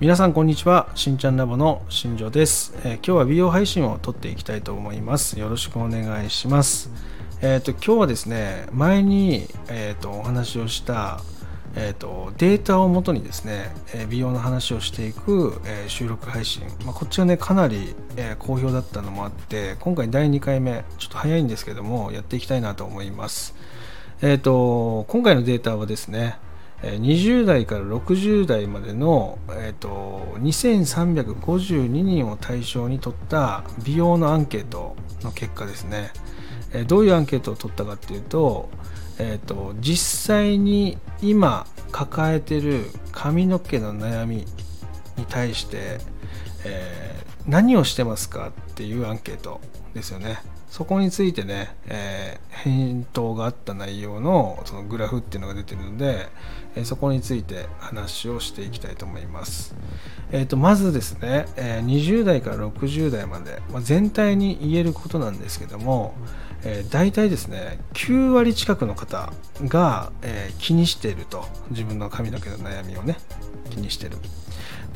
皆さんこんにちは。しんちゃんラボの新庄です、えー、今日は美容配信を撮っていきたいと思います。よろしくお願いします。えっ、ー、と今日はですね前に、えーと、お話をしたえーと、データをもとにですね、え美容の話をしていく、えー、収録配信、まあ、こっちはねかなり、えー、好評だったのもあって今回第2回目ちょっと早いんですけどもやっていきたいなと思います。えっ、ー、と今回のデータはですね20代から60代までの、えーと、2352人を対象に取った美容のアンケートの結果ですね、え、どういうアンケートを取ったかっていうと,、えーと、実際に今抱えてる髪の毛の悩みに対して、えー、何をしてますかっていうアンケートですよね。そこについてね、えー、返答があった内容のそのグラフっていうのが出てるので、えー、そこについて話をしていきたいと思います。えーと、まずですね、えー、20代から60代まで、まあ、全体に言えることなんですけども、えー、大体ですね9割近くの方が、え、気にしていると自分の髪の毛の悩みをね気にしてる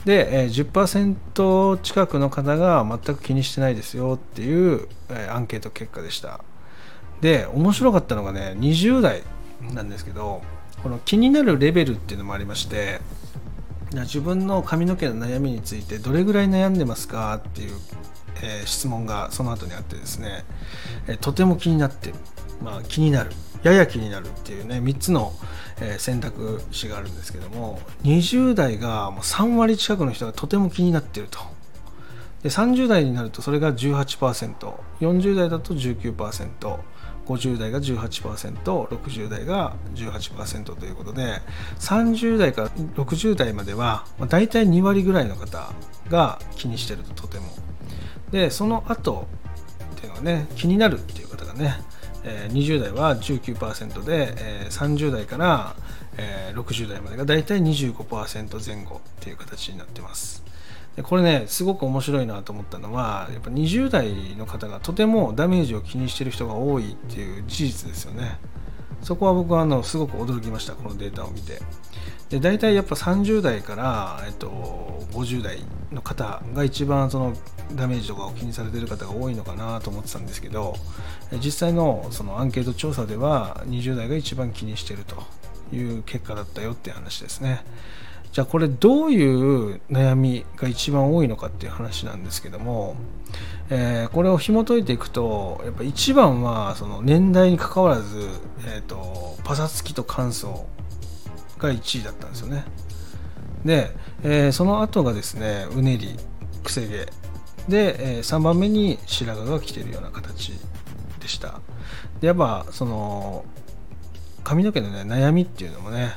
で、えー、10%近くの方が全く気にしてないですよっていう、え、アンケート結果でした。で面白かったのがね20代なんですけどこの気になるレベルっていうのもありまして自分の髪の毛の悩みについてどれぐらい悩んでますかっていう、えー、質問がその後にあってですね、え、とても気になってる、まあ、気になる。やや気になるっていうね3つの、選択肢があるんですけども20代がもう3割近くの人がとても気になってると。で30代になるとそれが 18%40 代だと 19%50 代が 18%60 代が18%ということで30代から60代までは大体2割ぐらいの方が気にしてるととても。でその後っていうのはね気になるっていう方がねえ20代は19%で、え30代から、え60代までがだいたい25%前後っていう形になってます。でこれねすごく面白いなと思ったのはやっぱ20代の方がとてもダメージを気にしてる人が多いっていう事実ですよね。そこは僕はあのすごく驚きましたこのデータを見て。で大体やっぱ30代から、えっと、50代の方が一番そのダメージとかを気にされてる方が多いのかなと思ってたんですけど実際のそのアンケート調査では20代が一番気にしてるという結果だったよっていう話ですね。じゃあこれどういう悩みが一番多いのかっていう話なんですけども、えー、これを紐解いていくとやっぱ一番はその年代にかかわらず、えーとパサつきと乾燥が1位だったんですよね。で、えー、その後がですねうねりくせ毛。で、えー、3番目に白髪が来てるような形でしたでやっぱその髪の毛のね悩みっていうのもね、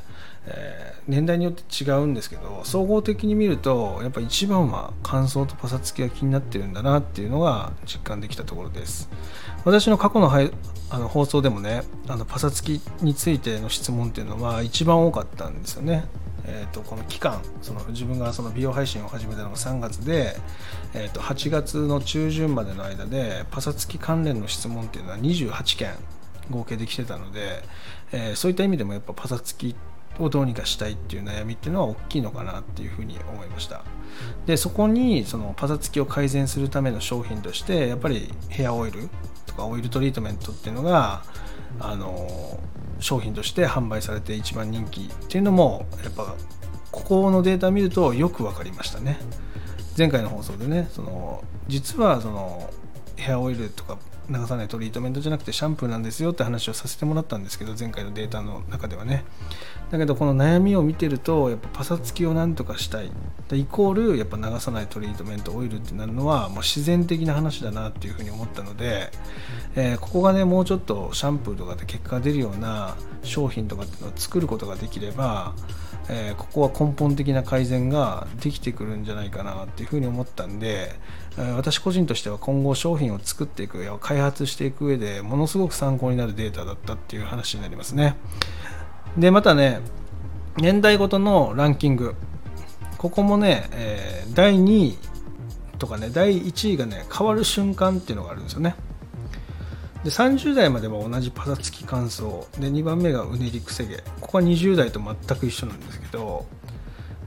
えー、年代によって違うんですけど総合的に見るとやっぱ一番は乾燥とパサつきが気になってるんだなっていうのが実感できたところです私の過去のあの放送でもねあのパサつきについての質問っていうのは一番多かったんですよね。えーと、この期間その自分がその美容配信を始めたのが3月で、えー、と8月の中旬までの間でパサつき関連の質問っていうのは28件合計できてたので、えー、そういった意味でもやっぱパサつきをどうにかしたいっていう悩みっていうのは大きいのかなっていうふうに思いました。でそこにそのパサつきを改善するための商品としてやっぱりヘアオイルとかオイルトリートメントっていうのがあの商品として販売されて一番人気っていうのもやっぱここのデータ見るとよく分かりましたね。前回の放送でねその実はそのヘアオイルとか流さないトリートメントじゃなくてシャンプーなんですよって話をさせてもらったんですけど前回のデータの中ではね。だけどこの悩みを見てるとやっぱパサつきをなんとかしたい。イコールやっぱ流さないトリートメントオイルってなるのはもう自然的な話だなっていうふうに思ったので、えー、ここがねもうちょっとシャンプーとかで結果が出るような商品とかっていうのを作ることができればえー、ここは根本的な改善ができてくるんじゃないかなっていうふうに思ったんで、えー、私個人としては今後商品を作っていく開発していく上でものすごく参考になるデータだったっていう話になりますね。でまたね年代ごとのランキング。ここもね、えー、第2位とかね第1位がね変わる瞬間っていうのがあるんですよね。で30代までは同じパサつき乾燥で2番目がうねりくせ毛。ここは20代と全く一緒なんですけど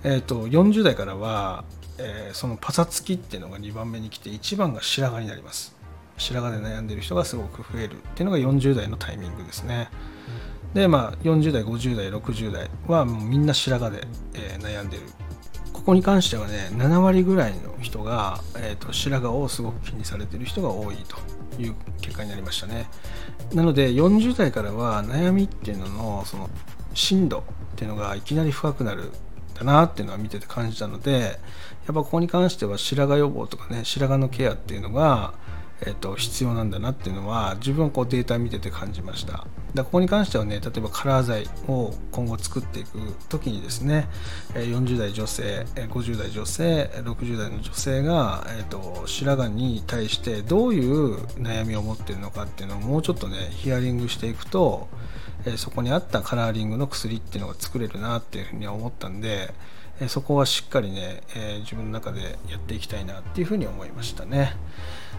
えーと、40代からは、えー、そのパサつきっていうのが2番目に来て1番が白髪になります。白髪で悩んでる人がすごく増えるっていうのが40代のタイミングですね。でまあ40代50代60代はもうみんな白髪で、えー、悩んでる。ここに関してはね7割ぐらいの人が、えーと、白髪をすごく気にされてる人が多いという結果になりましたね。なので40代からは悩みっていうののその深度っていうのがいきなり深くなるだなっていうのは見てて感じたのでやっぱここに関しては白髪予防とかね白髪のケアっていうのが、えーと、必要なんだなっていうのは自分はこうデータ見てて感じました。だここに関してはね例えばカラー剤を今後作っていく時にですね40代女性50代女性60代の女性が、えーと、白髪に対してどういう悩みを持ってるのかっていうのをもうちょっとねヒアリングしていくとそこに合ったカラーリングの薬っていうのが作れるなっていうふうに思ったんで、えそこはしっかりね、え自分の中でやっていきたいなっていうふうに思いましたね。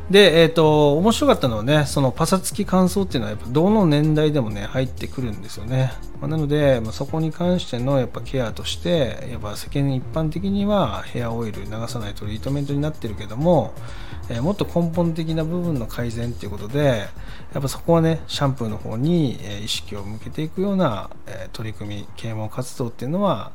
で、えっ、ー、と、面白かったのはね、そのパサつき乾燥っていうのはやっぱどの年代でもね、入ってくるんですよね。まあ、なので、まあ、そこに関してのやっぱケアとして、やっぱ世間一般的にはヘアオイル流さないトリートメントになってるけども、え、もっと根本的な部分の改善っていうことで、やっぱそこはね、シャンプーの方に意識を向けていくような取り組み、啓蒙活動っていうのは、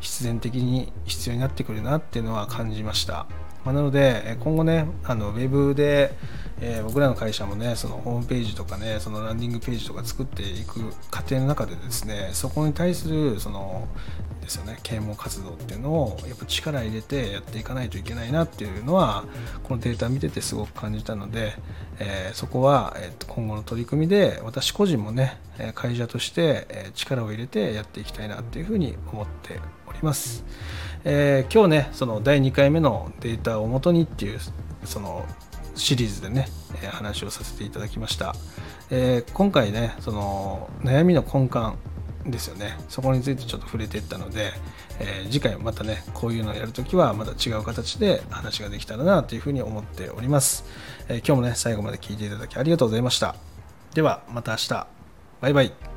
必然的に必要になってくるなっていうのは感じました。まあ、なので今後ねあのウェブで、えー、僕らの会社もねそのホームページとかねそのランディングページとか作っていく過程の中でですねそこに対するそのですよね啓蒙活動っていうのをやっぱ力入れてやっていかないといけないなっていうのはこのデータ見ててすごく感じたので、えー、そこは、えー、と今後の取り組みで私個人もね会社として力を入れてやっていきたいなっていうふうに思っております。えー、今日ねその第2回目のデータをもとにっていうそのシリーズでね、話をさせていただきました、えー、今回ねその悩みの根幹ですよね。そこについてちょっと触れていったので、えー、次回またねこういうのをやるときはまた違う形で話ができたらなというふうに思っております、え今日もね最後まで聞いていただきありがとうございました。ではまた明日。バイバイ。